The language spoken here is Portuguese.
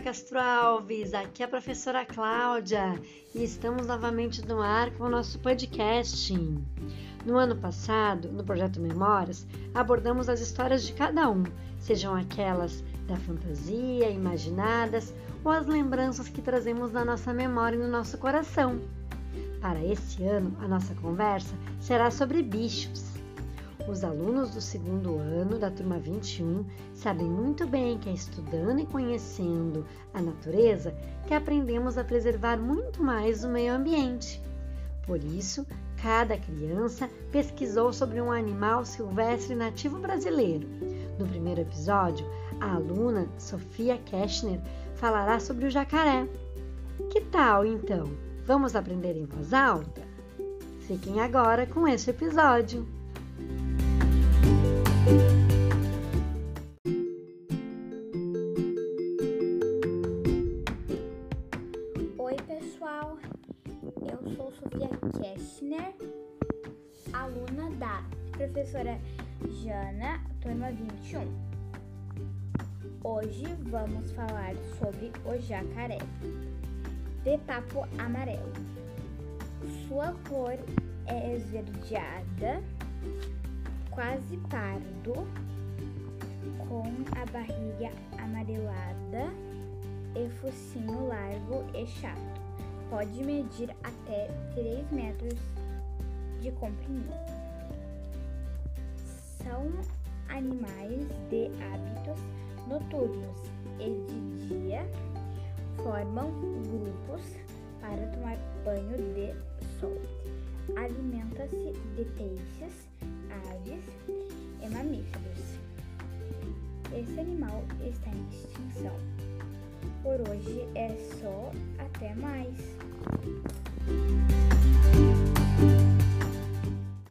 Castro Alves, aqui é a professora Cláudia e estamos novamente no ar com o nosso podcast. No ano passado, no projeto Memórias, abordamos as histórias de cada um, sejam aquelas da fantasia, imaginadas ou as lembranças que trazemos na nossa memória e no nosso coração. Para esse ano, a nossa conversa será sobre bichos. Os alunos do segundo ano da turma 21 sabem muito bem que é estudando e conhecendo a natureza que aprendemos a preservar muito mais o meio ambiente. Por isso, cada criança pesquisou sobre um animal silvestre nativo brasileiro. No primeiro episódio, a aluna Sofia Keschner falará sobre o jacaré. Que tal então? Vamos aprender em voz alta? Fiquem agora com este episódio. Sou Sofia Kessner, aluna da professora Jana, turma 21. Hoje vamos falar sobre o jacaré de papo amarelo. Sua cor é esverdeada quase pardo, com a barriga amarelada e focinho largo e chato. Pode medir até 3 metros de comprimento. São animais de hábitos noturnos e de dia, formam grupos para tomar banho de sol. Alimenta-se de peixes, aves e mamíferos. Esse animal está em extinção. Por hoje é só. Até mais!